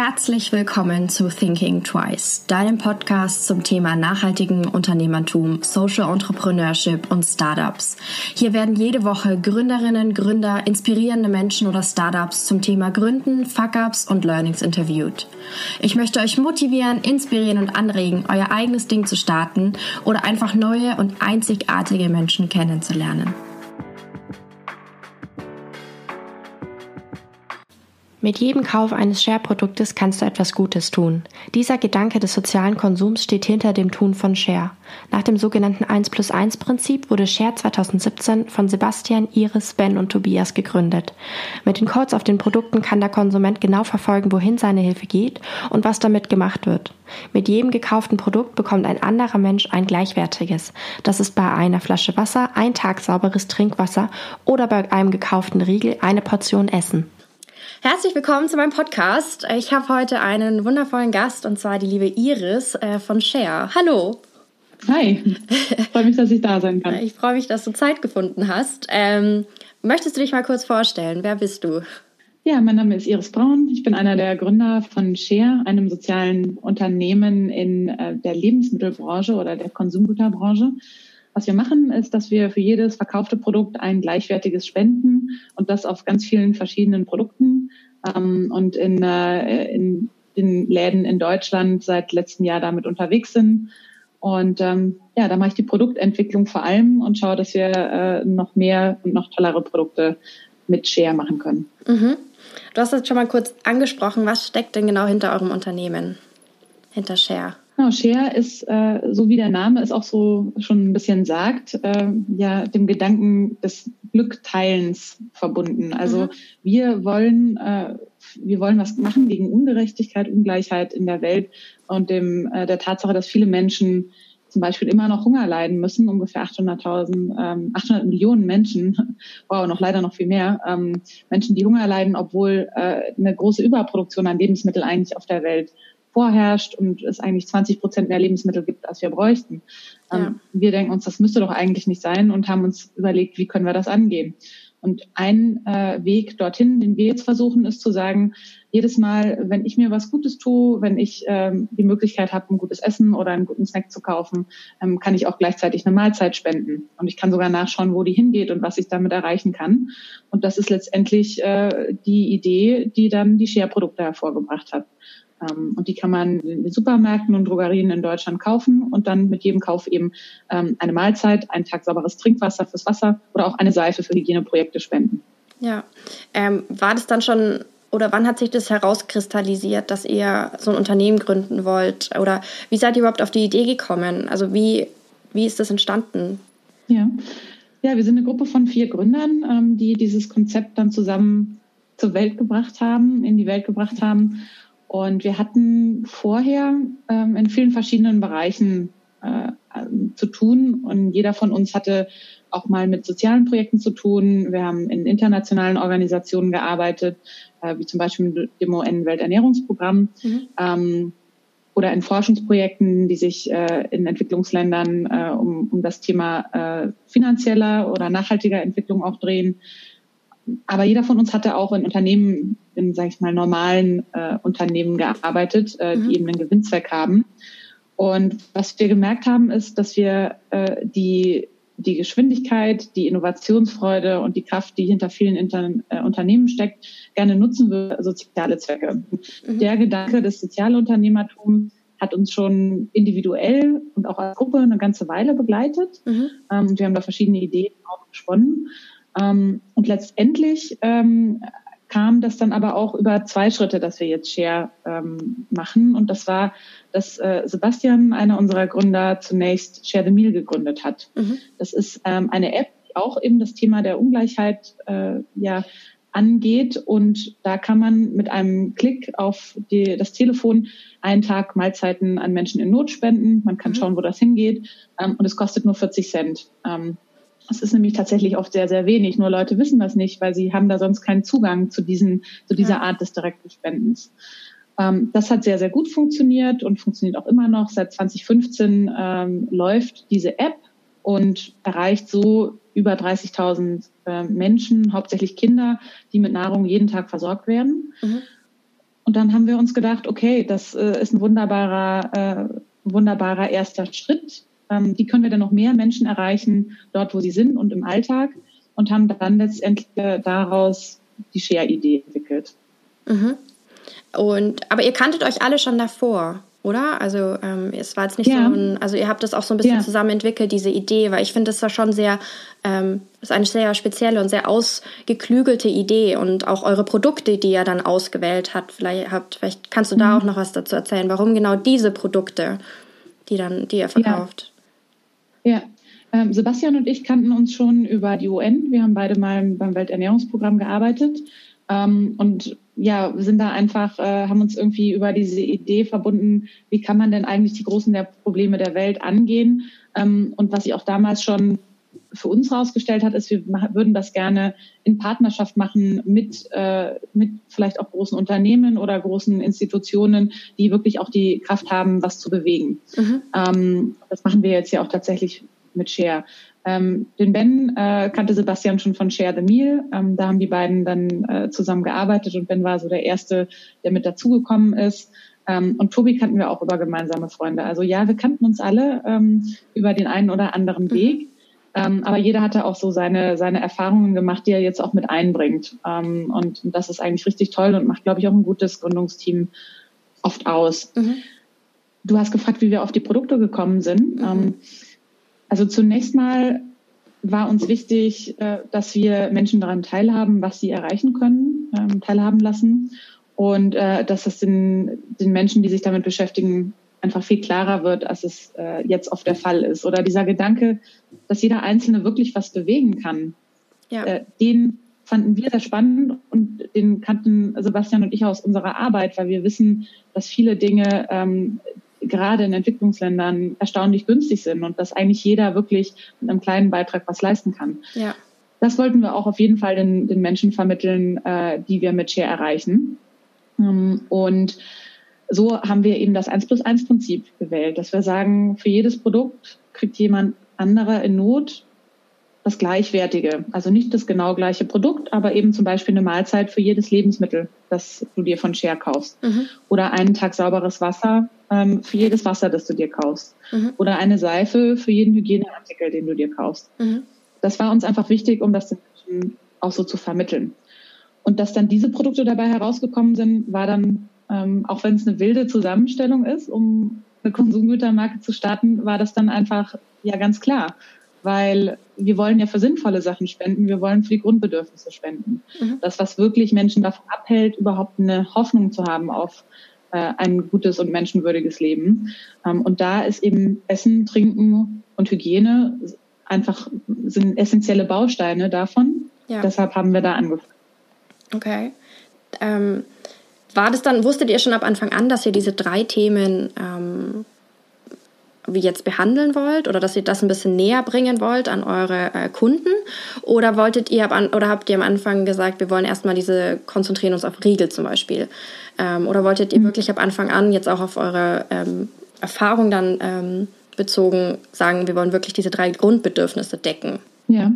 Herzlich willkommen zu Thinking Twice, deinem Podcast zum Thema nachhaltigen Unternehmertum, Social Entrepreneurship und Startups. Hier werden jede Woche Gründerinnen, Gründer, inspirierende Menschen oder Startups zum Thema Gründen, Fuck-ups und Learnings interviewt. Ich möchte euch motivieren, inspirieren und anregen, euer eigenes Ding zu starten oder einfach neue und einzigartige Menschen kennenzulernen. Mit jedem Kauf eines Share-Produktes kannst du etwas Gutes tun. Dieser Gedanke des sozialen Konsums steht hinter dem Tun von Share. Nach dem sogenannten 1 plus 1 Prinzip wurde Share 2017 von Sebastian, Iris, Ben und Tobias gegründet. Mit den Codes auf den Produkten kann der Konsument genau verfolgen, wohin seine Hilfe geht und was damit gemacht wird. Mit jedem gekauften Produkt bekommt ein anderer Mensch ein gleichwertiges. Das ist bei einer Flasche Wasser ein Tag sauberes Trinkwasser oder bei einem gekauften Riegel eine Portion Essen. Herzlich willkommen zu meinem Podcast. Ich habe heute einen wundervollen Gast und zwar die liebe Iris äh, von Share. Hallo. Hi, freue mich, dass ich da sein kann. Ich freue mich, dass du Zeit gefunden hast. Ähm, möchtest du dich mal kurz vorstellen? Wer bist du? Ja, mein Name ist Iris Braun. Ich bin einer der Gründer von Share, einem sozialen Unternehmen in äh, der Lebensmittelbranche oder der Konsumgüterbranche. Was wir machen, ist, dass wir für jedes verkaufte Produkt ein gleichwertiges spenden und das auf ganz vielen verschiedenen Produkten ähm, und in, äh, in den Läden in Deutschland seit letztem Jahr damit unterwegs sind. Und ähm, ja, da mache ich die Produktentwicklung vor allem und schaue, dass wir äh, noch mehr und noch tollere Produkte mit Share machen können. Mhm. Du hast jetzt schon mal kurz angesprochen, was steckt denn genau hinter eurem Unternehmen, hinter Share? Genau, Share ist, äh, so wie der Name es auch so schon ein bisschen sagt, äh, ja dem Gedanken des Glückteilens verbunden. Also mhm. wir wollen, äh, wir wollen was machen gegen Ungerechtigkeit, Ungleichheit in der Welt und dem äh, der Tatsache, dass viele Menschen zum Beispiel immer noch Hunger leiden müssen, ungefähr 800.000, ähm, 800 Millionen Menschen, wow, noch leider noch viel mehr, ähm, Menschen, die Hunger leiden, obwohl äh, eine große Überproduktion an Lebensmitteln eigentlich auf der Welt vorherrscht und es eigentlich 20 Prozent mehr Lebensmittel gibt, als wir bräuchten. Ähm, ja. Wir denken uns, das müsste doch eigentlich nicht sein und haben uns überlegt, wie können wir das angehen. Und ein äh, Weg dorthin, den wir jetzt versuchen, ist zu sagen, jedes Mal, wenn ich mir was Gutes tue, wenn ich ähm, die Möglichkeit habe, ein gutes Essen oder einen guten Snack zu kaufen, ähm, kann ich auch gleichzeitig eine Mahlzeit spenden. Und ich kann sogar nachschauen, wo die hingeht und was ich damit erreichen kann. Und das ist letztendlich äh, die Idee, die dann die Share-Produkte hervorgebracht hat. Ähm, und die kann man in den Supermärkten und Drogerien in Deutschland kaufen und dann mit jedem Kauf eben ähm, eine Mahlzeit, einen Tag sauberes Trinkwasser fürs Wasser oder auch eine Seife für Hygieneprojekte spenden. Ja, ähm, war das dann schon oder wann hat sich das herauskristallisiert, dass ihr so ein Unternehmen gründen wollt? Oder wie seid ihr überhaupt auf die Idee gekommen? Also wie, wie ist das entstanden? Ja. ja, wir sind eine Gruppe von vier Gründern, ähm, die dieses Konzept dann zusammen zur Welt gebracht haben, in die Welt gebracht haben und wir hatten vorher ähm, in vielen verschiedenen Bereichen äh, zu tun und jeder von uns hatte auch mal mit sozialen Projekten zu tun. Wir haben in internationalen Organisationen gearbeitet, äh, wie zum Beispiel dem UN-Welternährungsprogramm mhm. ähm, oder in Forschungsprojekten, die sich äh, in Entwicklungsländern äh, um, um das Thema äh, finanzieller oder nachhaltiger Entwicklung auch drehen aber jeder von uns hatte auch in Unternehmen, in, sag ich mal, normalen äh, Unternehmen gearbeitet, äh, mhm. die eben einen Gewinnzweck haben. Und was wir gemerkt haben, ist, dass wir äh, die, die Geschwindigkeit, die Innovationsfreude und die Kraft, die hinter vielen Inter äh, Unternehmen steckt, gerne nutzen wir soziale Zwecke. Mhm. Der Gedanke des Sozialunternehmertums hat uns schon individuell und auch als Gruppe eine ganze Weile begleitet. Mhm. Ähm, wir haben da verschiedene Ideen auch gesponnen. Ähm, und letztendlich ähm, kam das dann aber auch über zwei Schritte, dass wir jetzt Share ähm, machen. Und das war, dass äh, Sebastian, einer unserer Gründer, zunächst Share the Meal gegründet hat. Mhm. Das ist ähm, eine App, die auch eben das Thema der Ungleichheit äh, ja angeht. Und da kann man mit einem Klick auf die, das Telefon einen Tag Mahlzeiten an Menschen in Not spenden. Man kann mhm. schauen, wo das hingeht. Ähm, und es kostet nur 40 Cent. Ähm, das ist nämlich tatsächlich oft sehr, sehr wenig. Nur Leute wissen das nicht, weil sie haben da sonst keinen Zugang zu, diesen, zu dieser ja. Art des direkten Spendens. Ähm, das hat sehr, sehr gut funktioniert und funktioniert auch immer noch. Seit 2015 ähm, läuft diese App und erreicht so über 30.000 äh, Menschen, hauptsächlich Kinder, die mit Nahrung jeden Tag versorgt werden. Mhm. Und dann haben wir uns gedacht, okay, das äh, ist ein wunderbarer, äh, wunderbarer erster Schritt. Ähm, wie können wir denn noch mehr Menschen erreichen, dort, wo sie sind und im Alltag? Und haben dann letztendlich äh, daraus die Share-Idee entwickelt. Mhm. Und, aber ihr kanntet euch alle schon davor oder? Also ähm, es war jetzt nicht ja. so ein, also ihr habt das auch so ein bisschen ja. zusammen entwickelt, diese Idee, weil ich finde, das war schon sehr, ähm, ist eine sehr spezielle und sehr ausgeklügelte Idee und auch eure Produkte, die ihr dann ausgewählt habt, vielleicht habt, vielleicht kannst du mhm. da auch noch was dazu erzählen, warum genau diese Produkte, die dann, die ihr verkauft. Ja. Ja. Ähm, Sebastian und ich kannten uns schon über die UN. Wir haben beide mal beim Welternährungsprogramm gearbeitet. Ähm, und ja, sind da einfach, äh, haben uns irgendwie über diese Idee verbunden, wie kann man denn eigentlich die großen der Probleme der Welt angehen? Ähm, und was sie auch damals schon für uns herausgestellt hat, ist, wir würden das gerne in Partnerschaft machen mit, äh, mit vielleicht auch großen Unternehmen oder großen Institutionen, die wirklich auch die Kraft haben, was zu bewegen. Mhm. Ähm, das machen wir jetzt ja auch tatsächlich mit Share. Ähm, den Ben äh, kannte Sebastian schon von Share the Meal. Ähm, da haben die beiden dann äh, zusammen gearbeitet und Ben war so der Erste, der mit dazugekommen ist. Ähm, und Tobi kannten wir auch über gemeinsame Freunde. Also ja, wir kannten uns alle ähm, über den einen oder anderen mhm. Weg. Ähm, aber jeder hatte auch so seine, seine Erfahrungen gemacht, die er jetzt auch mit einbringt. Ähm, und das ist eigentlich richtig toll und macht, glaube ich, auch ein gutes Gründungsteam oft aus. Mhm. Du hast gefragt, wie wir auf die Produkte gekommen sind. Mhm. Also zunächst mal war uns wichtig, äh, dass wir Menschen daran teilhaben, was sie erreichen können, ähm, teilhaben lassen und äh, dass es den, den Menschen, die sich damit beschäftigen, einfach viel klarer wird, als es äh, jetzt oft der Fall ist. Oder dieser Gedanke, dass jeder Einzelne wirklich was bewegen kann, ja. den fanden wir sehr spannend und den kannten Sebastian und ich aus unserer Arbeit, weil wir wissen, dass viele Dinge, ähm, gerade in Entwicklungsländern erstaunlich günstig sind und dass eigentlich jeder wirklich mit einem kleinen Beitrag was leisten kann. Ja. Das wollten wir auch auf jeden Fall den, den Menschen vermitteln, äh, die wir mit Share erreichen. Ähm, und so haben wir eben das 1 plus 1 Prinzip gewählt, dass wir sagen, für jedes Produkt kriegt jemand anderer in Not das Gleichwertige. Also nicht das genau gleiche Produkt, aber eben zum Beispiel eine Mahlzeit für jedes Lebensmittel, das du dir von Share kaufst. Mhm. Oder einen Tag sauberes Wasser ähm, für jedes Wasser, das du dir kaufst. Mhm. Oder eine Seife für jeden Hygieneartikel, den du dir kaufst. Mhm. Das war uns einfach wichtig, um das auch so zu vermitteln. Und dass dann diese Produkte dabei herausgekommen sind, war dann, ähm, auch wenn es eine wilde Zusammenstellung ist, um eine Konsumgütermarke zu starten, war das dann einfach ja ganz klar weil wir wollen ja für sinnvolle Sachen spenden, wir wollen für die Grundbedürfnisse spenden. Mhm. Das, was wirklich Menschen davon abhält, überhaupt eine Hoffnung zu haben auf äh, ein gutes und menschenwürdiges Leben. Ähm, und da ist eben Essen, Trinken und Hygiene einfach sind essentielle Bausteine davon. Ja. Deshalb haben wir da angefangen. Okay. Ähm, war das dann, wusstet ihr schon ab Anfang an, dass ihr diese drei Themen ähm, wie jetzt behandeln wollt oder dass ihr das ein bisschen näher bringen wollt an eure äh, Kunden? Oder wolltet ihr ab oder habt ihr am Anfang gesagt, wir wollen erstmal diese konzentrieren uns auf Riegel zum Beispiel? Ähm, oder wolltet ihr mhm. wirklich ab Anfang an jetzt auch auf eure ähm, Erfahrung dann ähm, bezogen sagen, wir wollen wirklich diese drei Grundbedürfnisse decken? Ja.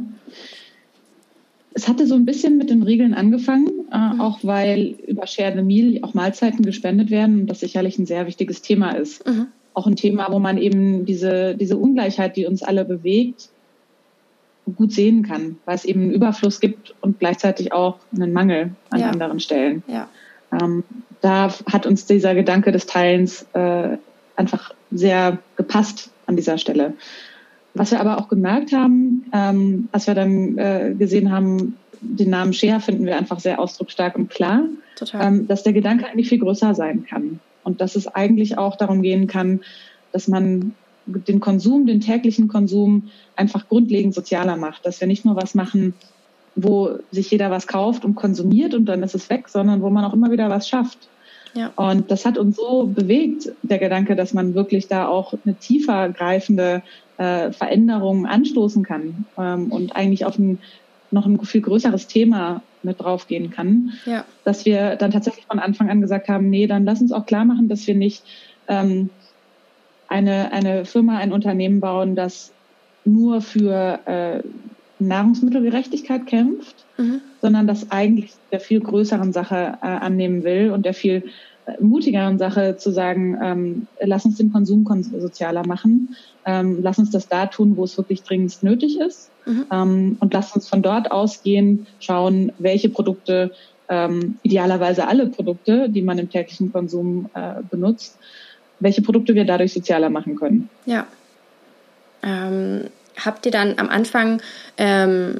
Es hatte so ein bisschen mit den Regeln angefangen, äh, mhm. auch weil über Share the Meal auch Mahlzeiten gespendet werden und das sicherlich ein sehr wichtiges Thema ist. Mhm auch ein Thema, wo man eben diese, diese Ungleichheit, die uns alle bewegt, gut sehen kann, weil es eben einen Überfluss gibt und gleichzeitig auch einen Mangel an ja. anderen Stellen. Ja. Ähm, da hat uns dieser Gedanke des Teilens äh, einfach sehr gepasst an dieser Stelle. Was wir aber auch gemerkt haben, ähm, als wir dann äh, gesehen haben, den Namen Share finden wir einfach sehr ausdrucksstark und klar, ähm, dass der Gedanke eigentlich viel größer sein kann. Und dass es eigentlich auch darum gehen kann, dass man den Konsum, den täglichen Konsum einfach grundlegend sozialer macht. Dass wir nicht nur was machen, wo sich jeder was kauft und konsumiert und dann ist es weg, sondern wo man auch immer wieder was schafft. Ja. Und das hat uns so bewegt, der Gedanke, dass man wirklich da auch eine tiefer greifende äh, Veränderung anstoßen kann ähm, und eigentlich auf ein noch ein viel größeres Thema mit draufgehen kann, ja. dass wir dann tatsächlich von Anfang an gesagt haben, nee, dann lass uns auch klar machen, dass wir nicht ähm, eine, eine Firma, ein Unternehmen bauen, das nur für äh, Nahrungsmittelgerechtigkeit kämpft, mhm. sondern das eigentlich der viel größeren Sache äh, annehmen will und der viel mutigeren Sache zu sagen, ähm, lass uns den Konsum sozialer machen, ähm, lass uns das da tun, wo es wirklich dringend nötig ist mhm. ähm, und lass uns von dort ausgehen, schauen, welche Produkte, ähm, idealerweise alle Produkte, die man im täglichen Konsum äh, benutzt, welche Produkte wir dadurch sozialer machen können. Ja. Ähm, habt ihr dann am Anfang ähm,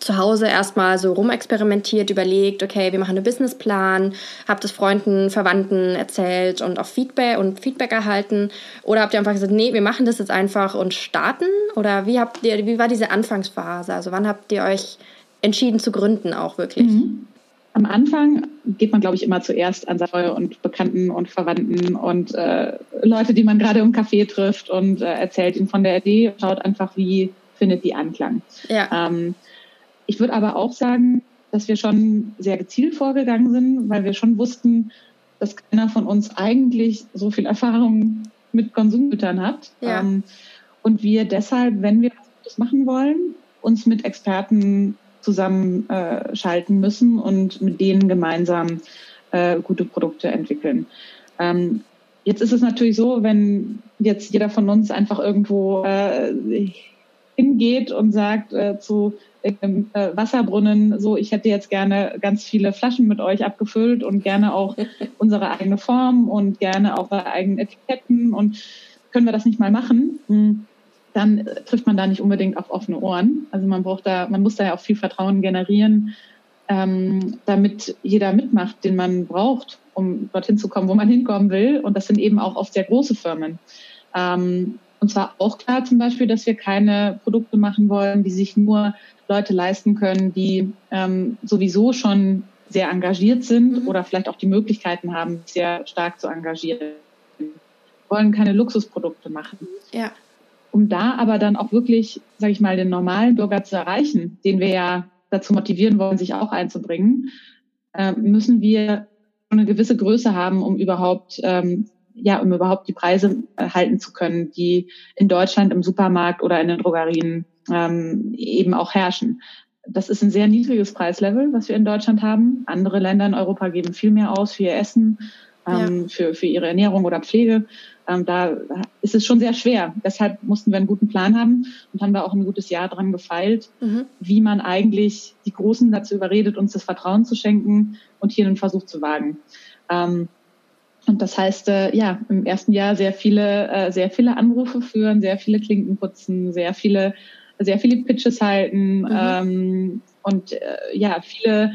zu Hause erstmal so rumexperimentiert, überlegt, okay, wir machen einen Businessplan, habt es Freunden, Verwandten erzählt und auch Feedback und Feedback erhalten? Oder habt ihr einfach gesagt, nee, wir machen das jetzt einfach und starten? Oder wie habt ihr, wie war diese Anfangsphase? Also wann habt ihr euch entschieden zu gründen auch wirklich? Mhm. Am Anfang geht man, glaube ich, immer zuerst an seine und Bekannten und Verwandten und äh, Leute, die man gerade im Café trifft und äh, erzählt ihnen von der Idee, schaut einfach, wie findet die Anklang. Ja. Ähm, ich würde aber auch sagen, dass wir schon sehr gezielt vorgegangen sind, weil wir schon wussten, dass keiner von uns eigentlich so viel Erfahrung mit Konsumgütern hat. Ja. Ähm, und wir deshalb, wenn wir das machen wollen, uns mit Experten zusammenschalten äh, müssen und mit denen gemeinsam äh, gute Produkte entwickeln. Ähm, jetzt ist es natürlich so, wenn jetzt jeder von uns einfach irgendwo äh, hingeht und sagt äh, zu im äh, Wasserbrunnen, so ich hätte jetzt gerne ganz viele Flaschen mit euch abgefüllt und gerne auch unsere eigene Form und gerne auch unsere eigenen Etiketten und können wir das nicht mal machen? Hm, dann äh, trifft man da nicht unbedingt auf offene Ohren. Also man braucht da, man muss da ja auch viel Vertrauen generieren, ähm, damit jeder mitmacht, den man braucht, um dorthin zu kommen, wo man hinkommen will. Und das sind eben auch oft sehr große Firmen. Ähm, und zwar auch klar zum Beispiel, dass wir keine Produkte machen wollen, die sich nur Leute leisten können, die ähm, sowieso schon sehr engagiert sind mhm. oder vielleicht auch die Möglichkeiten haben, sich sehr stark zu engagieren. Wir wollen keine Luxusprodukte machen. Ja. Um da aber dann auch wirklich, sage ich mal, den normalen Bürger zu erreichen, den wir ja dazu motivieren wollen, sich auch einzubringen, äh, müssen wir eine gewisse Größe haben, um überhaupt ähm, ja, um überhaupt die Preise äh, halten zu können, die in Deutschland im Supermarkt oder in den Drogerien ähm, eben auch herrschen. Das ist ein sehr niedriges Preislevel, was wir in Deutschland haben. Andere Länder in Europa geben viel mehr aus für ihr Essen, ähm, ja. für, für ihre Ernährung oder Pflege. Ähm, da ist es schon sehr schwer. Deshalb mussten wir einen guten Plan haben und haben da auch ein gutes Jahr dran gefeilt, mhm. wie man eigentlich die Großen dazu überredet, uns das Vertrauen zu schenken und hier einen Versuch zu wagen. Ähm, und das heißt, äh, ja, im ersten Jahr sehr viele, äh, sehr viele Anrufe führen, sehr viele Klinken putzen, sehr viele, sehr viele Pitches halten mhm. ähm, und äh, ja, viele,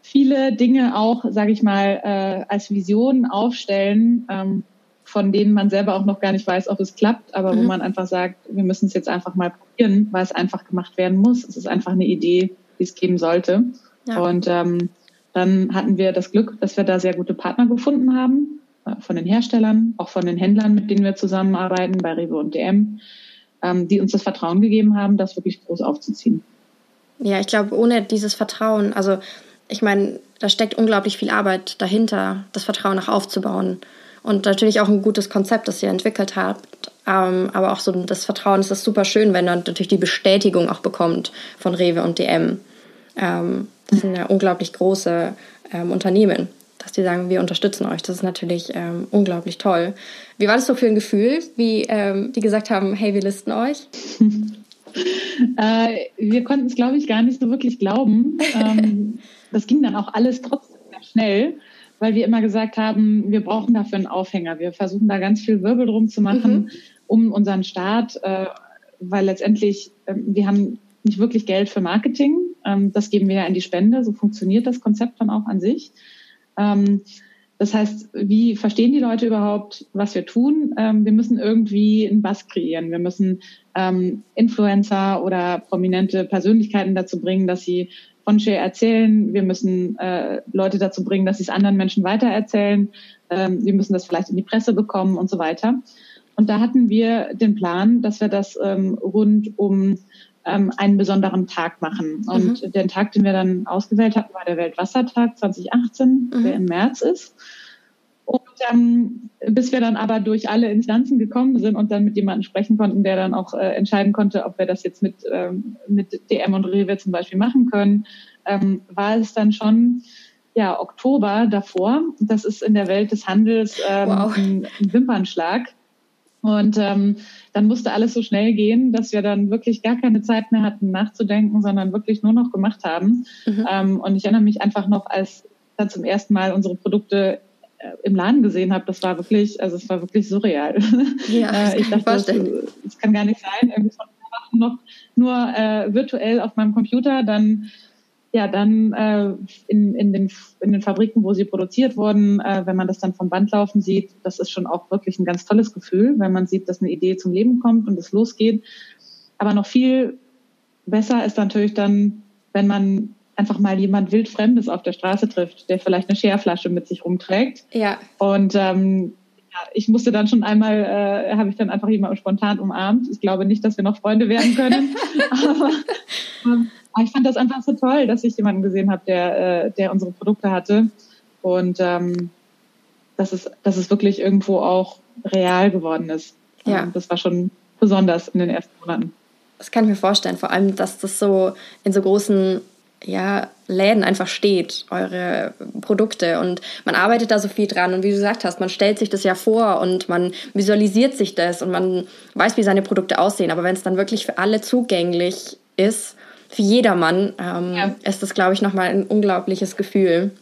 viele Dinge auch, sage ich mal, äh, als Vision aufstellen, ähm, von denen man selber auch noch gar nicht weiß, ob es klappt, aber mhm. wo man einfach sagt, wir müssen es jetzt einfach mal probieren, weil es einfach gemacht werden muss. Es ist einfach eine Idee, die es geben sollte. Ja. Und ähm, dann hatten wir das Glück, dass wir da sehr gute Partner gefunden haben, äh, von den Herstellern, auch von den Händlern, mit denen wir zusammenarbeiten, bei Rewe und DM, ähm, die uns das Vertrauen gegeben haben, das wirklich groß aufzuziehen. Ja, ich glaube, ohne dieses Vertrauen, also ich meine, da steckt unglaublich viel Arbeit dahinter, das Vertrauen auch aufzubauen. Und natürlich auch ein gutes Konzept, das ihr entwickelt habt. Ähm, aber auch so das Vertrauen ist das super schön, wenn man natürlich die Bestätigung auch bekommt von Rewe und DM. Das sind ja unglaublich große ähm, Unternehmen, dass die sagen, wir unterstützen euch. Das ist natürlich ähm, unglaublich toll. Wie war das so für ein Gefühl, wie ähm, die gesagt haben, hey, wir listen euch? äh, wir konnten es, glaube ich, gar nicht so wirklich glauben. Ähm, das ging dann auch alles trotzdem sehr schnell, weil wir immer gesagt haben, wir brauchen dafür einen Aufhänger. Wir versuchen da ganz viel Wirbel drum zu machen, mhm. um unseren Start, äh, weil letztendlich, äh, wir haben nicht wirklich Geld für Marketing. Ähm, das geben wir ja in die Spende. So funktioniert das Konzept dann auch an sich. Ähm, das heißt, wie verstehen die Leute überhaupt, was wir tun? Ähm, wir müssen irgendwie einen Bass kreieren. Wir müssen Influencer oder prominente Persönlichkeiten dazu bringen, dass sie von Share erzählen. Wir müssen äh, Leute dazu bringen, dass sie es anderen Menschen weitererzählen. Wir müssen das vielleicht in die Presse bekommen und so weiter. Und da hatten wir den Plan, dass wir das rund um ähm, einen besonderen Tag machen. Und mhm. den Tag, den wir dann ausgewählt hatten, war der Weltwassertag 2018, mhm. der im März ist. Und ähm, bis wir dann aber durch alle Instanzen gekommen sind und dann mit jemandem sprechen konnten, der dann auch äh, entscheiden konnte, ob wir das jetzt mit, ähm, mit DM und Rewe zum Beispiel machen können, ähm, war es dann schon ja, Oktober davor. Das ist in der Welt des Handels ähm, wow. ein, ein Wimpernschlag. Und ähm, dann musste alles so schnell gehen, dass wir dann wirklich gar keine Zeit mehr hatten nachzudenken, sondern wirklich nur noch gemacht haben. Mhm. Ähm, und ich erinnere mich einfach noch, als dann zum ersten Mal unsere Produkte äh, im Laden gesehen habe, das war wirklich, also es war wirklich surreal. Ja, äh, ich dachte, das, das, kann gar nicht sein. Irgendwie von noch nur äh, virtuell auf meinem Computer, dann ja, dann äh, in, in, den, in den Fabriken, wo sie produziert wurden, äh, wenn man das dann vom Band laufen sieht, das ist schon auch wirklich ein ganz tolles Gefühl, wenn man sieht, dass eine Idee zum Leben kommt und es losgeht. Aber noch viel besser ist natürlich dann, wenn man einfach mal jemand wildfremdes auf der Straße trifft, der vielleicht eine Scherflasche mit sich rumträgt. Ja. Und ähm, ja, ich musste dann schon einmal, äh, habe ich dann einfach jemanden spontan umarmt. Ich glaube nicht, dass wir noch Freunde werden können. aber, ähm, aber ich fand das einfach so toll, dass ich jemanden gesehen habe, der, äh, der unsere Produkte hatte. Und ähm, dass, es, dass es wirklich irgendwo auch real geworden ist. Ja. Ähm, das war schon besonders in den ersten Monaten. Das kann ich mir vorstellen, vor allem, dass das so in so großen ja, Läden einfach steht, eure Produkte. Und man arbeitet da so viel dran. Und wie du gesagt hast, man stellt sich das ja vor und man visualisiert sich das und man weiß, wie seine Produkte aussehen. Aber wenn es dann wirklich für alle zugänglich ist, für jedermann, ähm, ja. ist das, glaube ich, nochmal ein unglaubliches Gefühl,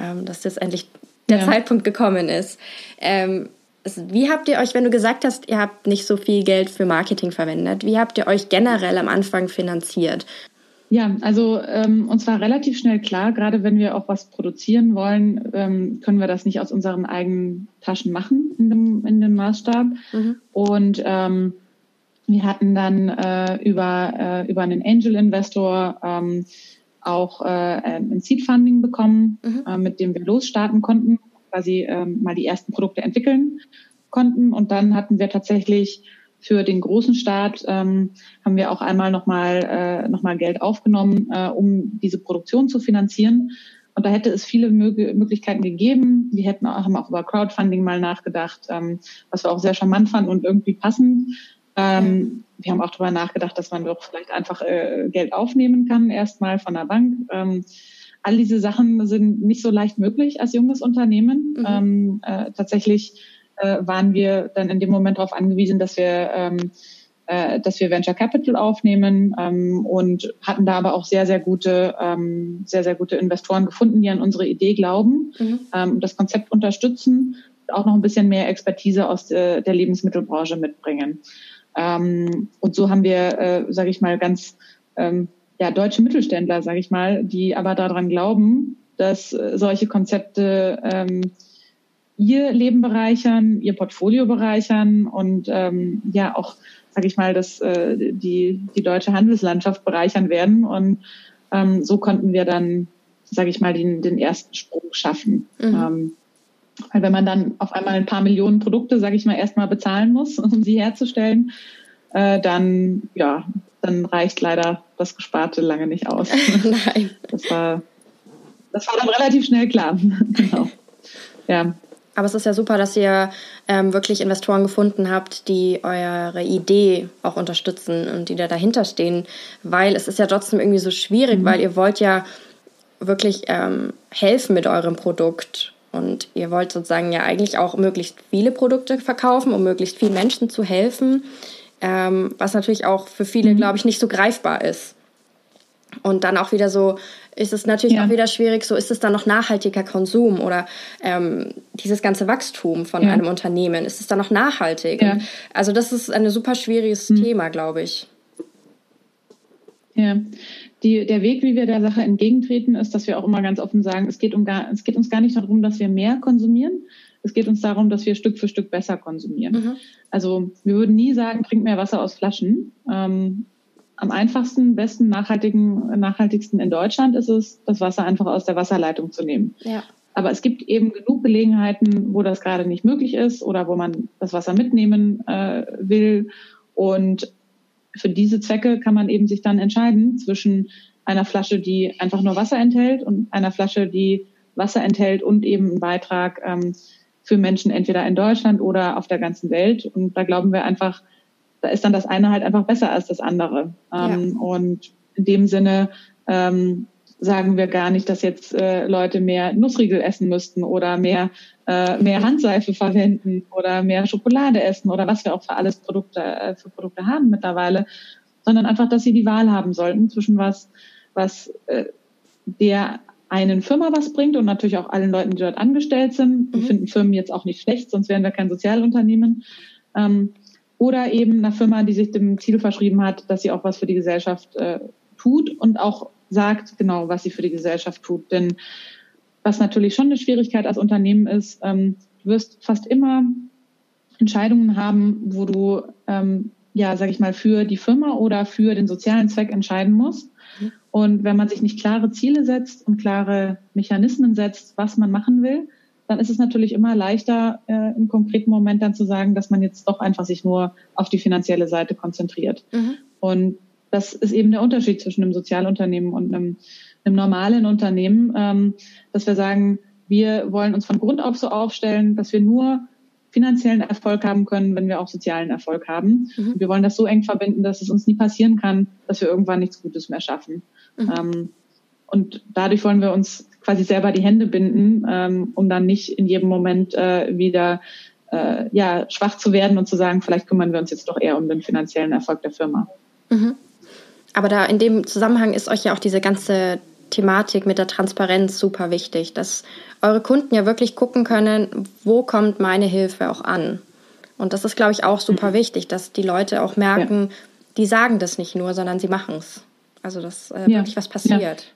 ähm, dass jetzt endlich der ja. Zeitpunkt gekommen ist. Ähm, wie habt ihr euch, wenn du gesagt hast, ihr habt nicht so viel Geld für Marketing verwendet, wie habt ihr euch generell am Anfang finanziert? Ja, also ähm, uns war relativ schnell klar, gerade wenn wir auch was produzieren wollen, ähm, können wir das nicht aus unseren eigenen Taschen machen in dem, in dem Maßstab. Mhm. Und ähm, wir hatten dann äh, über, äh, über einen Angel-Investor ähm, auch äh, ein Seed Funding bekommen, mhm. äh, mit dem wir losstarten konnten, quasi äh, mal die ersten Produkte entwickeln konnten. Und dann hatten wir tatsächlich für den großen Start ähm, haben wir auch einmal nochmal äh, noch mal Geld aufgenommen, äh, um diese Produktion zu finanzieren. Und da hätte es viele Mög Möglichkeiten gegeben. Wir hätten auch, haben auch über Crowdfunding mal nachgedacht, ähm, was wir auch sehr charmant fanden und irgendwie passend. Ähm, wir haben auch darüber nachgedacht, dass man doch vielleicht einfach äh, Geld aufnehmen kann, erstmal von der Bank. Ähm, all diese Sachen sind nicht so leicht möglich als junges Unternehmen. Mhm. Ähm, äh, tatsächlich äh, waren wir dann in dem Moment darauf angewiesen, dass wir ähm, äh, dass wir Venture Capital aufnehmen ähm, und hatten da aber auch sehr, sehr gute, ähm, sehr, sehr gute Investoren gefunden, die an unsere Idee glauben, mhm. das Konzept unterstützen, auch noch ein bisschen mehr Expertise aus der, der Lebensmittelbranche mitbringen. Ähm, und so haben wir, äh, sage ich mal, ganz ähm, ja, deutsche Mittelständler, sage ich mal, die aber daran glauben, dass äh, solche Konzepte ähm, ihr Leben bereichern, ihr Portfolio bereichern und ähm, ja auch, sage ich mal, dass äh, die die deutsche Handelslandschaft bereichern werden. Und ähm, so konnten wir dann, sage ich mal, den, den ersten Sprung schaffen. Mhm. Ähm, weil wenn man dann auf einmal ein paar Millionen Produkte, sage ich mal, erstmal bezahlen muss, um sie herzustellen, äh, dann ja, dann reicht leider das Gesparte lange nicht aus. Nein. Das war, das war dann relativ schnell klar. genau. Ja. Aber es ist ja super, dass ihr ähm, wirklich Investoren gefunden habt, die eure Idee auch unterstützen und die da dahinter stehen, weil es ist ja trotzdem irgendwie so schwierig, mhm. weil ihr wollt ja wirklich ähm, helfen mit eurem Produkt und ihr wollt sozusagen ja eigentlich auch möglichst viele Produkte verkaufen, um möglichst vielen Menschen zu helfen, ähm, was natürlich auch für viele, mhm. glaube ich, nicht so greifbar ist. Und dann auch wieder so, ist es natürlich ja. auch wieder schwierig, so ist es dann noch nachhaltiger Konsum oder ähm, dieses ganze Wachstum von ja. einem Unternehmen, ist es dann noch nachhaltig? Ja. also das ist ein super schwieriges mhm. Thema, glaube ich. Ja, die, der Weg, wie wir der Sache entgegentreten, ist, dass wir auch immer ganz offen sagen, es geht, um gar, es geht uns gar nicht darum, dass wir mehr konsumieren. Es geht uns darum, dass wir Stück für Stück besser konsumieren. Mhm. Also wir würden nie sagen, trinkt mehr Wasser aus Flaschen. Ähm, am einfachsten, besten, nachhaltigen, nachhaltigsten in Deutschland ist es, das Wasser einfach aus der Wasserleitung zu nehmen. Ja. Aber es gibt eben genug Gelegenheiten, wo das gerade nicht möglich ist oder wo man das Wasser mitnehmen äh, will. Und für diese Zwecke kann man eben sich dann entscheiden zwischen einer Flasche, die einfach nur Wasser enthält und einer Flasche, die Wasser enthält und eben einen Beitrag ähm, für Menschen entweder in Deutschland oder auf der ganzen Welt. Und da glauben wir einfach, da ist dann das eine halt einfach besser als das andere. Ähm, ja. Und in dem Sinne ähm, sagen wir gar nicht, dass jetzt äh, Leute mehr Nussriegel essen müssten oder mehr, äh, mehr Handseife verwenden oder mehr Schokolade essen oder was wir auch für alles Produkte, äh, für Produkte haben mittlerweile, sondern einfach, dass sie die Wahl haben sollten zwischen was, was äh, der einen Firma was bringt und natürlich auch allen Leuten, die dort angestellt sind. Wir mhm. finden Firmen jetzt auch nicht schlecht, sonst wären wir kein Sozialunternehmen. Ähm, oder eben einer Firma, die sich dem Ziel verschrieben hat, dass sie auch was für die Gesellschaft äh, tut und auch sagt genau, was sie für die Gesellschaft tut. Denn was natürlich schon eine Schwierigkeit als Unternehmen ist, ähm, du wirst fast immer Entscheidungen haben, wo du, ähm, ja, sag ich mal, für die Firma oder für den sozialen Zweck entscheiden musst. Mhm. Und wenn man sich nicht klare Ziele setzt und klare Mechanismen setzt, was man machen will, dann ist es natürlich immer leichter, äh, im konkreten Moment dann zu sagen, dass man jetzt doch einfach sich nur auf die finanzielle Seite konzentriert. Mhm. Und das ist eben der Unterschied zwischen einem Sozialunternehmen und einem, einem normalen Unternehmen, ähm, dass wir sagen, wir wollen uns von Grund auf so aufstellen, dass wir nur finanziellen Erfolg haben können, wenn wir auch sozialen Erfolg haben. Mhm. Wir wollen das so eng verbinden, dass es uns nie passieren kann, dass wir irgendwann nichts Gutes mehr schaffen. Mhm. Ähm, und dadurch wollen wir uns quasi selber die Hände binden, ähm, um dann nicht in jedem Moment äh, wieder äh, ja, schwach zu werden und zu sagen, vielleicht kümmern wir uns jetzt doch eher um den finanziellen Erfolg der Firma. Mhm. Aber da in dem Zusammenhang ist euch ja auch diese ganze Thematik mit der Transparenz super wichtig, dass eure Kunden ja wirklich gucken können, wo kommt meine Hilfe auch an. Und das ist, glaube ich, auch super mhm. wichtig, dass die Leute auch merken, ja. die sagen das nicht nur, sondern sie machen es. Also, dass äh, ja. wirklich was passiert.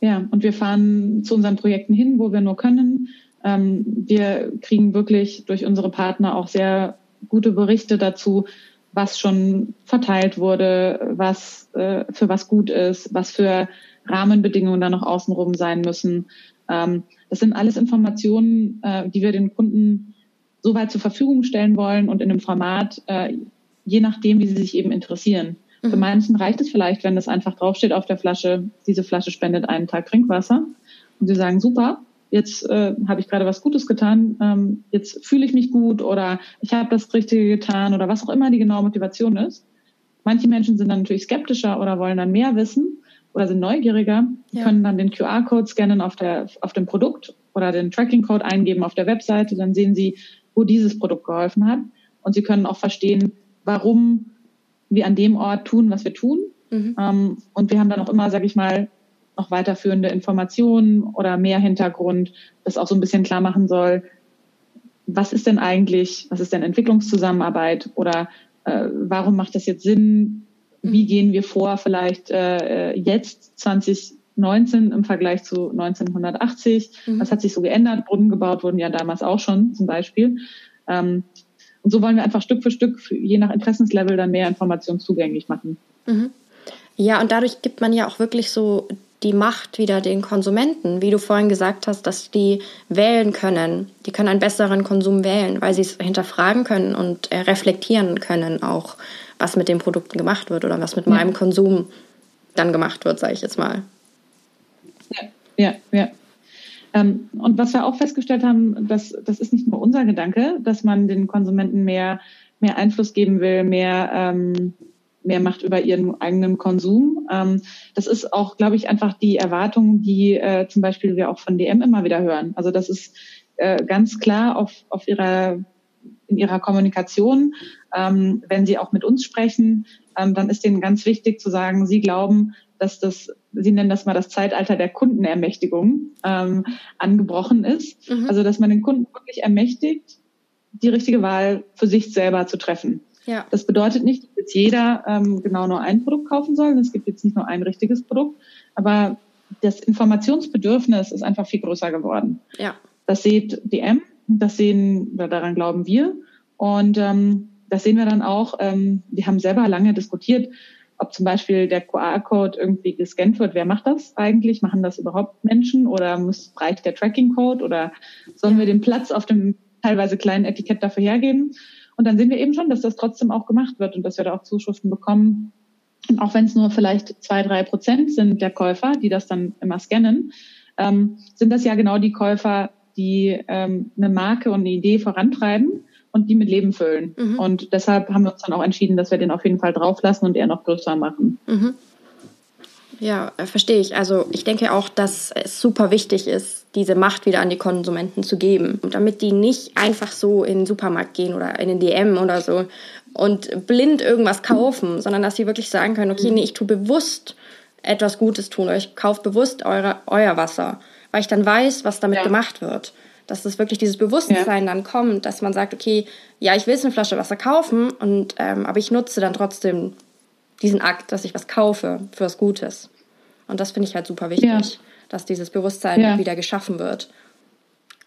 Ja. ja. und wir fahren zu unseren Projekten hin, wo wir nur können. Ähm, wir kriegen wirklich durch unsere Partner auch sehr gute Berichte dazu, was schon verteilt wurde, was äh, für was gut ist, was für Rahmenbedingungen da noch außenrum sein müssen. Ähm, das sind alles Informationen, äh, die wir den Kunden so weit zur Verfügung stellen wollen und in einem Format, äh, je nachdem, wie sie sich eben interessieren. Mhm. Für manchen reicht es vielleicht, wenn es einfach draufsteht auf der Flasche, diese Flasche spendet einen Tag Trinkwasser. Und sie sagen, super, jetzt äh, habe ich gerade was Gutes getan, ähm, jetzt fühle ich mich gut oder ich habe das Richtige getan oder was auch immer die genaue Motivation ist. Manche Menschen sind dann natürlich skeptischer oder wollen dann mehr wissen oder sind neugieriger, ja. können dann den QR-Code scannen auf, der, auf dem Produkt oder den Tracking-Code eingeben auf der Webseite, dann sehen sie, wo dieses Produkt geholfen hat und sie können auch verstehen, warum wir an dem Ort tun, was wir tun. Mhm. Ähm, und wir haben dann auch immer, sage ich mal, noch weiterführende Informationen oder mehr Hintergrund, das auch so ein bisschen klar machen soll, was ist denn eigentlich, was ist denn Entwicklungszusammenarbeit oder äh, warum macht das jetzt Sinn? Wie mhm. gehen wir vor, vielleicht äh, jetzt 2019 im Vergleich zu 1980? Mhm. Was hat sich so geändert? Brunnen gebaut wurden ja damals auch schon zum Beispiel. Ähm, und so wollen wir einfach Stück für Stück, je nach Interessenslevel, dann mehr Informationen zugänglich machen. Mhm. Ja, und dadurch gibt man ja auch wirklich so die Macht wieder den Konsumenten, wie du vorhin gesagt hast, dass die wählen können. Die können einen besseren Konsum wählen, weil sie es hinterfragen können und äh, reflektieren können auch, was mit den Produkten gemacht wird oder was mit ja. meinem Konsum dann gemacht wird, sage ich jetzt mal. Ja, ja, ja. Ähm, und was wir auch festgestellt haben, das, das ist nicht nur unser Gedanke, dass man den Konsumenten mehr, mehr Einfluss geben will, mehr ähm, mehr Macht über ihren eigenen Konsum. Ähm, das ist auch, glaube ich, einfach die Erwartung, die äh, zum Beispiel wir auch von DM immer wieder hören. Also das ist äh, ganz klar auf, auf ihrer in ihrer Kommunikation, ähm, wenn sie auch mit uns sprechen, ähm, dann ist denen ganz wichtig zu sagen, sie glauben, dass das, sie nennen das mal das Zeitalter der Kundenermächtigung ähm, angebrochen ist. Mhm. Also dass man den Kunden wirklich ermächtigt, die richtige Wahl für sich selber zu treffen. Ja. Das bedeutet nicht, dass jetzt jeder ähm, genau nur ein Produkt kaufen soll. Es gibt jetzt nicht nur ein richtiges Produkt, aber das Informationsbedürfnis ist einfach viel größer geworden. Ja. Das sieht DM, das sehen, daran glauben wir. Und ähm, das sehen wir dann auch. Ähm, wir haben selber lange diskutiert, ob zum Beispiel der QR-Code irgendwie gescannt wird. Wer macht das eigentlich? Machen das überhaupt Menschen oder muss reicht der Tracking-Code oder sollen wir den Platz auf dem teilweise kleinen Etikett dafür hergeben? Und dann sehen wir eben schon, dass das trotzdem auch gemacht wird und dass wir da auch Zuschriften bekommen. Und auch wenn es nur vielleicht zwei, drei Prozent sind der Käufer, die das dann immer scannen, ähm, sind das ja genau die Käufer, die ähm, eine Marke und eine Idee vorantreiben und die mit Leben füllen. Mhm. Und deshalb haben wir uns dann auch entschieden, dass wir den auf jeden Fall drauflassen und eher noch größer machen. Mhm. Ja, äh, verstehe ich. Also ich denke auch, dass es super wichtig ist, diese Macht wieder an die Konsumenten zu geben. Und damit die nicht einfach so in den Supermarkt gehen oder in den DM oder so und blind irgendwas kaufen, sondern dass sie wirklich sagen können, okay, nee, ich tue bewusst etwas Gutes tun oder ich kaufe bewusst eure, euer Wasser, weil ich dann weiß, was damit ja. gemacht wird. Dass es wirklich dieses Bewusstsein ja. dann kommt, dass man sagt, okay, ja, ich will jetzt eine Flasche Wasser kaufen, und, ähm, aber ich nutze dann trotzdem diesen Akt, dass ich was kaufe für was Gutes. Und das finde ich halt super wichtig, ja. dass dieses Bewusstsein wieder geschaffen wird.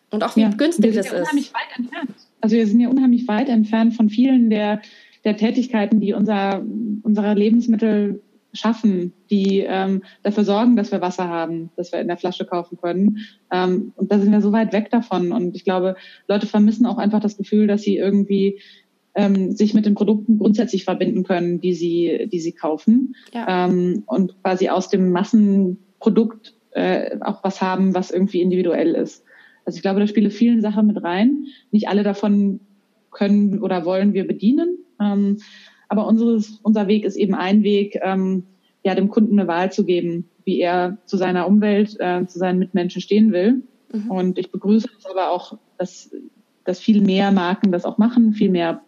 Und auch wie günstig das ist. Weit entfernt. Also wir sind ja unheimlich weit entfernt von vielen der, der Tätigkeiten, die unser, unsere Lebensmittel schaffen, die ähm, dafür sorgen, dass wir Wasser haben, dass wir in der Flasche kaufen können. Ähm, und da sind wir so weit weg davon. Und ich glaube, Leute vermissen auch einfach das Gefühl, dass sie irgendwie ähm, sich mit den Produkten grundsätzlich verbinden können, die sie, die sie kaufen. Ja. Ähm, und quasi aus dem Massenprodukt äh, auch was haben, was irgendwie individuell ist. Also ich glaube, da spiele vielen Sachen mit rein. Nicht alle davon können oder wollen wir bedienen. Ähm, aber unseres, unser Weg ist eben ein Weg, ähm, ja, dem Kunden eine Wahl zu geben, wie er zu seiner Umwelt, äh, zu seinen Mitmenschen stehen will. Mhm. Und ich begrüße es aber auch, dass, dass viel mehr Marken das auch machen, viel mehr,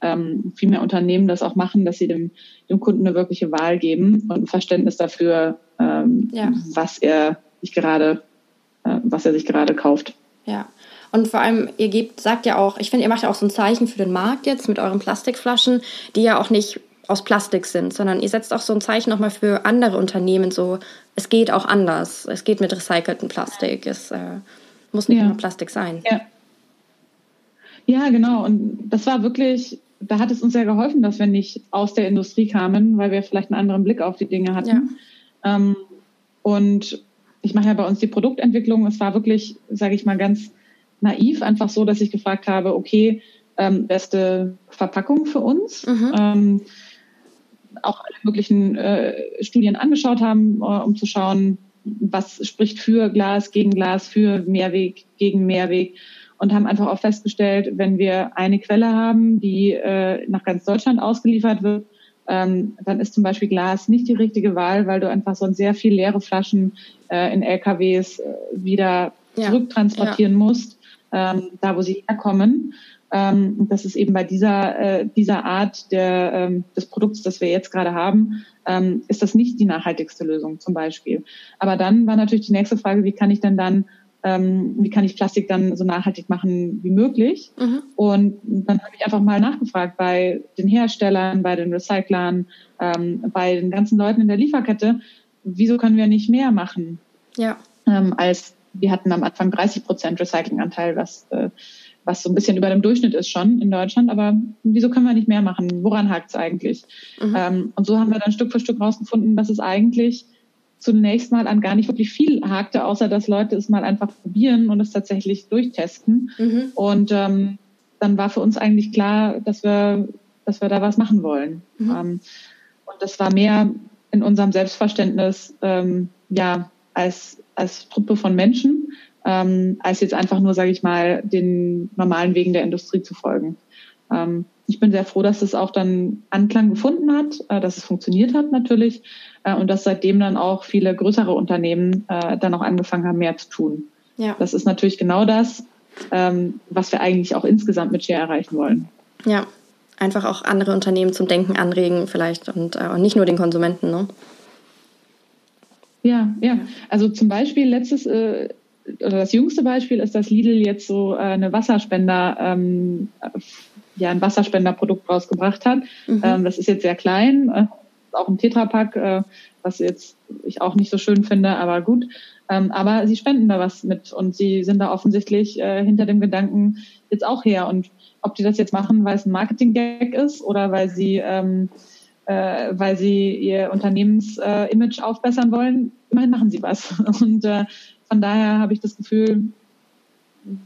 ähm, viel mehr Unternehmen das auch machen, dass sie dem, dem Kunden eine wirkliche Wahl geben und ein Verständnis dafür, ähm, ja. was er sich gerade, äh, was er sich gerade kauft. Ja, und vor allem, ihr gebt, sagt ja auch, ich finde, ihr macht ja auch so ein Zeichen für den Markt jetzt mit euren Plastikflaschen, die ja auch nicht aus Plastik sind, sondern ihr setzt auch so ein Zeichen nochmal für andere Unternehmen, so es geht auch anders. Es geht mit recyceltem Plastik. Es äh, muss nicht ja. nur Plastik sein. Ja. Ja, genau. Und das war wirklich, da hat es uns sehr geholfen, dass wir nicht aus der Industrie kamen, weil wir vielleicht einen anderen Blick auf die Dinge hatten. Ja. Ähm, und ich mache ja bei uns die Produktentwicklung. Es war wirklich, sage ich mal, ganz naiv, einfach so, dass ich gefragt habe, okay, ähm, beste Verpackung für uns. Mhm. Ähm, auch alle möglichen äh, Studien angeschaut haben, äh, um zu schauen, was spricht für Glas, gegen Glas, für Mehrweg, gegen Mehrweg und haben einfach auch festgestellt, wenn wir eine Quelle haben, die äh, nach ganz Deutschland ausgeliefert wird, ähm, dann ist zum Beispiel Glas nicht die richtige Wahl, weil du einfach sonst sehr viel leere Flaschen äh, in LKWs äh, wieder ja. zurücktransportieren ja. musst ähm, da wo sie herkommen. Ähm, das ist eben bei dieser, äh, dieser Art der, ähm, des Produkts, das wir jetzt gerade haben, ähm, ist das nicht die nachhaltigste Lösung zum Beispiel. Aber dann war natürlich die nächste Frage, wie kann ich denn dann ähm, wie kann ich Plastik dann so nachhaltig machen wie möglich? Mhm. Und dann habe ich einfach mal nachgefragt bei den Herstellern, bei den Recyclern, ähm, bei den ganzen Leuten in der Lieferkette, wieso können wir nicht mehr machen? Ja. Ähm, als wir hatten am Anfang 30 Prozent Recyclinganteil, was, äh, was so ein bisschen über dem Durchschnitt ist schon in Deutschland. Aber wieso können wir nicht mehr machen? Woran hakt es eigentlich? Mhm. Ähm, und so haben wir dann Stück für Stück rausgefunden, dass es eigentlich zunächst mal an gar nicht wirklich viel hakte, außer dass Leute es mal einfach probieren und es tatsächlich durchtesten. Mhm. Und ähm, dann war für uns eigentlich klar, dass wir, dass wir da was machen wollen. Mhm. Ähm, und das war mehr in unserem Selbstverständnis, ähm, ja, als als Truppe von Menschen, ähm, als jetzt einfach nur, sage ich mal, den normalen Wegen der Industrie zu folgen. Ähm, ich bin sehr froh, dass es auch dann Anklang gefunden hat, äh, dass es funktioniert hat natürlich äh, und dass seitdem dann auch viele größere Unternehmen äh, dann auch angefangen haben, mehr zu tun. Ja. Das ist natürlich genau das, ähm, was wir eigentlich auch insgesamt mit Share erreichen wollen. Ja, einfach auch andere Unternehmen zum Denken anregen vielleicht und, äh, und nicht nur den Konsumenten. Ne? Ja, ja. Also zum Beispiel letztes äh, oder das jüngste Beispiel ist, dass Lidl jetzt so äh, eine Wasserspender, ähm, ja, ein Wasserspenderprodukt rausgebracht hat. Mhm. Ähm, das ist jetzt sehr klein, äh, auch ein Tetrapack, äh, was jetzt ich auch nicht so schön finde, aber gut. Ähm, aber sie spenden da was mit und sie sind da offensichtlich äh, hinter dem Gedanken jetzt auch her. Und ob die das jetzt machen, weil es ein Marketing-Gag ist oder weil sie ähm, äh, weil sie ihr Unternehmensimage äh, aufbessern wollen, immerhin machen sie was. Und äh, von daher habe ich das Gefühl,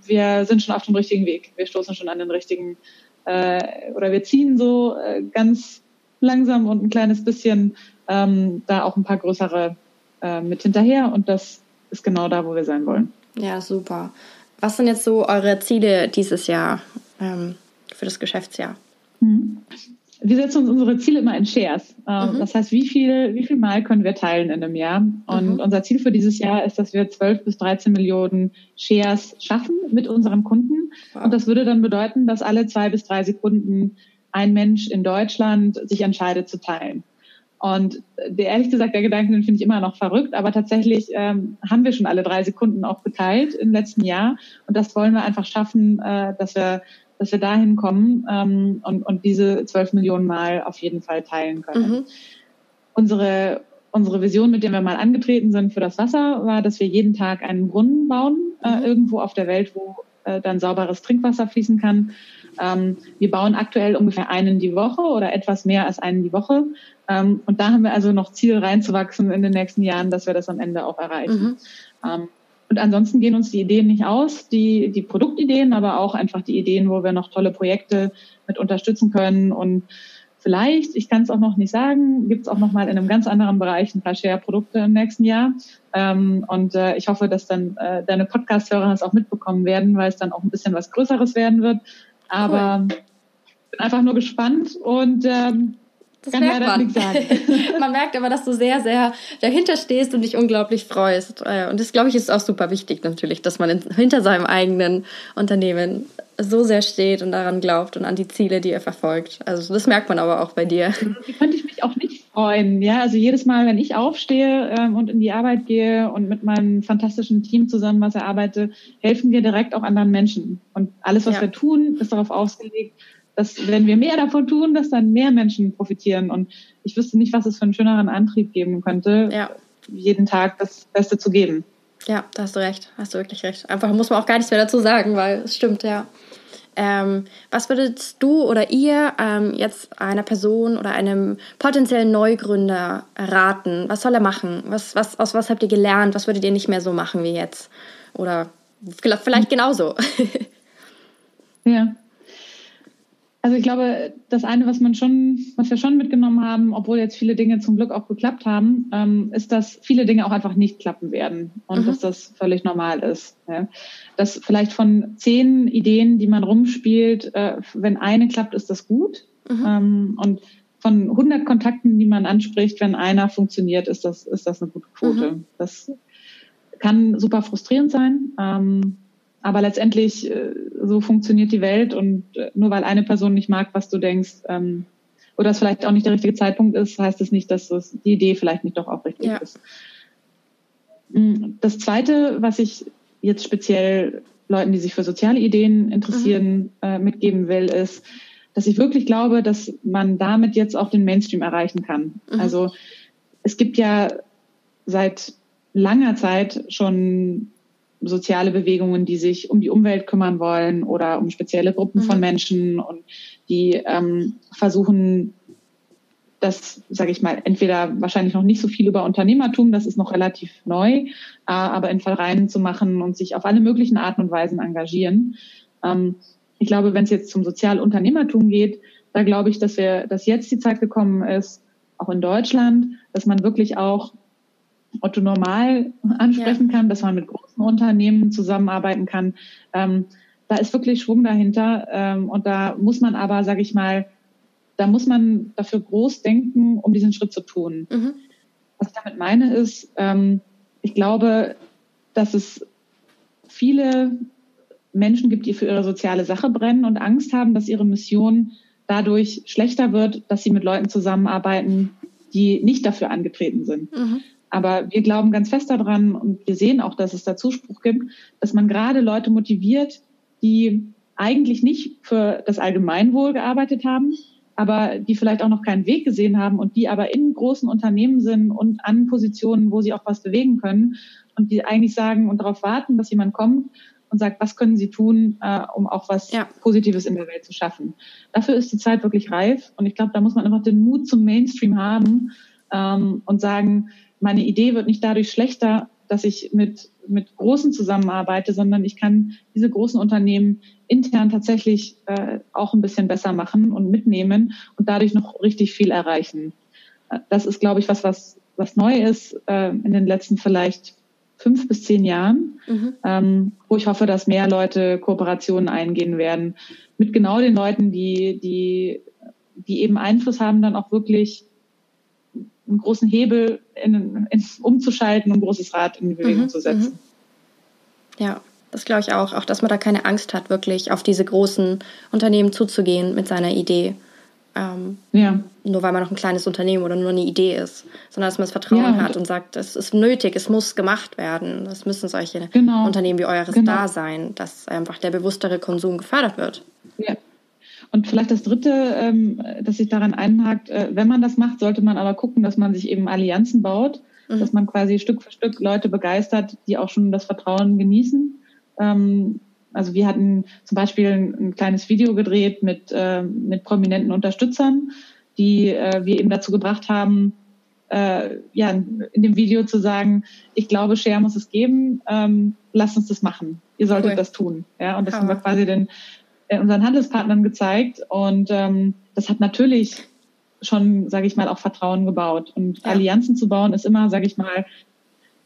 wir sind schon auf dem richtigen Weg. Wir stoßen schon an den richtigen, äh, oder wir ziehen so äh, ganz langsam und ein kleines bisschen ähm, da auch ein paar größere äh, mit hinterher. Und das ist genau da, wo wir sein wollen. Ja, super. Was sind jetzt so eure Ziele dieses Jahr ähm, für das Geschäftsjahr? Wir setzen uns unsere Ziele immer in Shares. Ähm, mhm. Das heißt, wie viel, wie viel Mal können wir teilen in einem Jahr? Und mhm. unser Ziel für dieses Jahr ist, dass wir 12 bis 13 Millionen Shares schaffen mit unseren Kunden. Wow. Und das würde dann bedeuten, dass alle zwei bis drei Sekunden ein Mensch in Deutschland sich entscheidet zu teilen. Und der, ehrlich gesagt, der Gedanke, den finde ich immer noch verrückt, aber tatsächlich ähm, haben wir schon alle drei Sekunden auch geteilt im letzten Jahr. Und das wollen wir einfach schaffen, äh, dass wir dass wir dahin kommen ähm, und, und diese zwölf Millionen Mal auf jeden Fall teilen können. Mhm. Unsere, unsere Vision, mit der wir mal angetreten sind für das Wasser, war, dass wir jeden Tag einen Brunnen bauen, äh, mhm. irgendwo auf der Welt, wo äh, dann sauberes Trinkwasser fließen kann. Ähm, wir bauen aktuell ungefähr einen die Woche oder etwas mehr als einen die Woche. Ähm, und da haben wir also noch Ziel reinzuwachsen in den nächsten Jahren, dass wir das am Ende auch erreichen. Mhm. Und ansonsten gehen uns die Ideen nicht aus, die, die Produktideen, aber auch einfach die Ideen, wo wir noch tolle Projekte mit unterstützen können. Und vielleicht, ich kann es auch noch nicht sagen, gibt es auch noch mal in einem ganz anderen Bereich ein paar Share-Produkte im nächsten Jahr. Ähm, und äh, ich hoffe, dass dann äh, deine Podcast-Hörer das auch mitbekommen werden, weil es dann auch ein bisschen was Größeres werden wird. Aber cool. bin einfach nur gespannt und ähm, das Kann merkt man. man merkt aber, dass du sehr, sehr dahinter stehst und dich unglaublich freust. Äh, und das, glaube ich, ist auch super wichtig natürlich, dass man hinter seinem eigenen Unternehmen so sehr steht und daran glaubt und an die Ziele, die er verfolgt. Also das merkt man aber auch bei dir. Wie könnte ich mich auch nicht freuen. Ja, also jedes Mal, wenn ich aufstehe ähm, und in die Arbeit gehe und mit meinem fantastischen Team zusammen was erarbeite, helfen wir direkt auch anderen Menschen. Und alles, was ja. wir tun, ist darauf ausgelegt, dass wenn wir mehr davon tun, dass dann mehr Menschen profitieren. Und ich wüsste nicht, was es für einen schöneren Antrieb geben könnte, ja. jeden Tag das Beste zu geben. Ja, da hast du recht, hast du wirklich recht. Einfach muss man auch gar nichts mehr dazu sagen, weil es stimmt, ja. Ähm, was würdest du oder ihr ähm, jetzt einer Person oder einem potenziellen Neugründer raten? Was soll er machen? Was, was, aus was habt ihr gelernt? Was würdet ihr nicht mehr so machen wie jetzt? Oder vielleicht genauso? Ja. Also ich glaube, das eine, was man schon, was wir schon mitgenommen haben, obwohl jetzt viele Dinge zum Glück auch geklappt haben, ähm, ist, dass viele Dinge auch einfach nicht klappen werden und mhm. dass das völlig normal ist. Ja. Dass vielleicht von zehn Ideen, die man rumspielt, äh, wenn eine klappt, ist das gut. Mhm. Ähm, und von 100 Kontakten, die man anspricht, wenn einer funktioniert, ist das, ist das eine gute Quote. Mhm. Das kann super frustrierend sein. Ähm, aber letztendlich, äh, so funktioniert die Welt und äh, nur weil eine Person nicht mag, was du denkst, ähm, oder es vielleicht auch nicht der richtige Zeitpunkt ist, heißt es das nicht, dass das, die Idee vielleicht nicht doch auch richtig ja. ist. Mm, das Zweite, was ich jetzt speziell Leuten, die sich für soziale Ideen interessieren, mhm. äh, mitgeben will, ist, dass ich wirklich glaube, dass man damit jetzt auch den Mainstream erreichen kann. Mhm. Also es gibt ja seit langer Zeit schon soziale Bewegungen, die sich um die Umwelt kümmern wollen oder um spezielle Gruppen mhm. von Menschen und die ähm, versuchen, das, sage ich mal, entweder wahrscheinlich noch nicht so viel über Unternehmertum, das ist noch relativ neu, äh, aber in Vereinen zu machen und sich auf alle möglichen Arten und Weisen engagieren. Ähm, ich glaube, wenn es jetzt zum Sozialunternehmertum geht, da glaube ich, dass wir, dass jetzt die Zeit gekommen ist, auch in Deutschland, dass man wirklich auch Otto Normal ansprechen ja. kann, dass man mit großen Unternehmen zusammenarbeiten kann. Ähm, da ist wirklich Schwung dahinter. Ähm, und da muss man aber, sage ich mal, da muss man dafür groß denken, um diesen Schritt zu tun. Mhm. Was ich damit meine ist, ähm, ich glaube, dass es viele Menschen gibt, die für ihre soziale Sache brennen und Angst haben, dass ihre Mission dadurch schlechter wird, dass sie mit Leuten zusammenarbeiten, die nicht dafür angetreten sind. Mhm. Aber wir glauben ganz fest daran und wir sehen auch, dass es da Zuspruch gibt, dass man gerade Leute motiviert, die eigentlich nicht für das Allgemeinwohl gearbeitet haben, aber die vielleicht auch noch keinen Weg gesehen haben und die aber in großen Unternehmen sind und an Positionen, wo sie auch was bewegen können und die eigentlich sagen und darauf warten, dass jemand kommt und sagt, was können sie tun, äh, um auch was ja. Positives in der Welt zu schaffen. Dafür ist die Zeit wirklich reif und ich glaube, da muss man einfach den Mut zum Mainstream haben ähm, und sagen, meine Idee wird nicht dadurch schlechter, dass ich mit, mit Großen zusammenarbeite, sondern ich kann diese großen Unternehmen intern tatsächlich äh, auch ein bisschen besser machen und mitnehmen und dadurch noch richtig viel erreichen. Das ist, glaube ich, was, was, was neu ist äh, in den letzten vielleicht fünf bis zehn Jahren, mhm. ähm, wo ich hoffe, dass mehr Leute Kooperationen eingehen werden mit genau den Leuten, die, die, die eben Einfluss haben, dann auch wirklich einen großen Hebel in, in, umzuschalten, ein großes Rad in die Bewegung mhm. zu setzen. Mhm. Ja, das glaube ich auch. Auch, dass man da keine Angst hat, wirklich auf diese großen Unternehmen zuzugehen mit seiner Idee. Ähm, ja. Nur weil man noch ein kleines Unternehmen oder nur eine Idee ist, sondern dass man das Vertrauen ja, hat und sagt, es ist nötig, es muss gemacht werden. Es müssen solche genau. Unternehmen wie eures genau. da sein, dass einfach der bewusstere Konsum gefördert wird. Ja. Und vielleicht das Dritte, ähm, das sich daran einhakt, äh, wenn man das macht, sollte man aber gucken, dass man sich eben Allianzen baut, mhm. dass man quasi Stück für Stück Leute begeistert, die auch schon das Vertrauen genießen. Ähm, also wir hatten zum Beispiel ein, ein kleines Video gedreht mit, äh, mit prominenten Unterstützern, die äh, wir eben dazu gebracht haben, äh, ja, in dem Video zu sagen, ich glaube, Share muss es geben, ähm, lasst uns das machen. Ihr solltet cool. das tun. Ja, und das Hammer. haben wir quasi den, unseren Handelspartnern gezeigt. Und ähm, das hat natürlich schon, sage ich mal, auch Vertrauen gebaut. Und ja. Allianzen zu bauen ist immer, sage ich mal,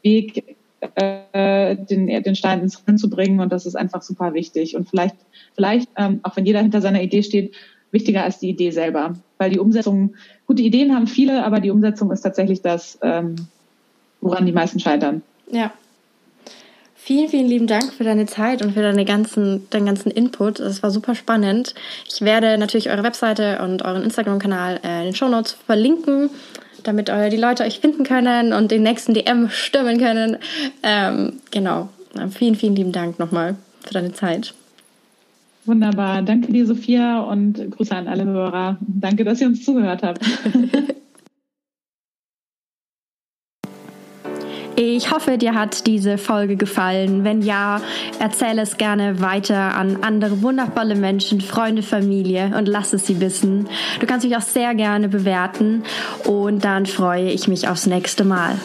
Weg äh, den, den Stein ins Rennen zu bringen und das ist einfach super wichtig. Und vielleicht, vielleicht, ähm, auch wenn jeder hinter seiner Idee steht, wichtiger als die Idee selber. Weil die Umsetzung, gute Ideen haben viele, aber die Umsetzung ist tatsächlich das, ähm, woran die meisten scheitern. Ja. Vielen, vielen lieben Dank für deine Zeit und für deine ganzen, deinen ganzen Input. Das war super spannend. Ich werde natürlich eure Webseite und euren Instagram-Kanal äh, in den Show Notes verlinken damit äh, die Leute euch finden können und den nächsten DM stürmen können. Ähm, genau. Vielen, vielen lieben Dank nochmal für deine Zeit. Wunderbar. Danke dir, Sophia, und Grüße an alle Hörer. Danke, dass ihr uns zugehört habt. Ich hoffe, dir hat diese Folge gefallen. Wenn ja, erzähle es gerne weiter an andere wundervolle Menschen, Freunde, Familie und lass es sie wissen. Du kannst mich auch sehr gerne bewerten und dann freue ich mich aufs nächste Mal.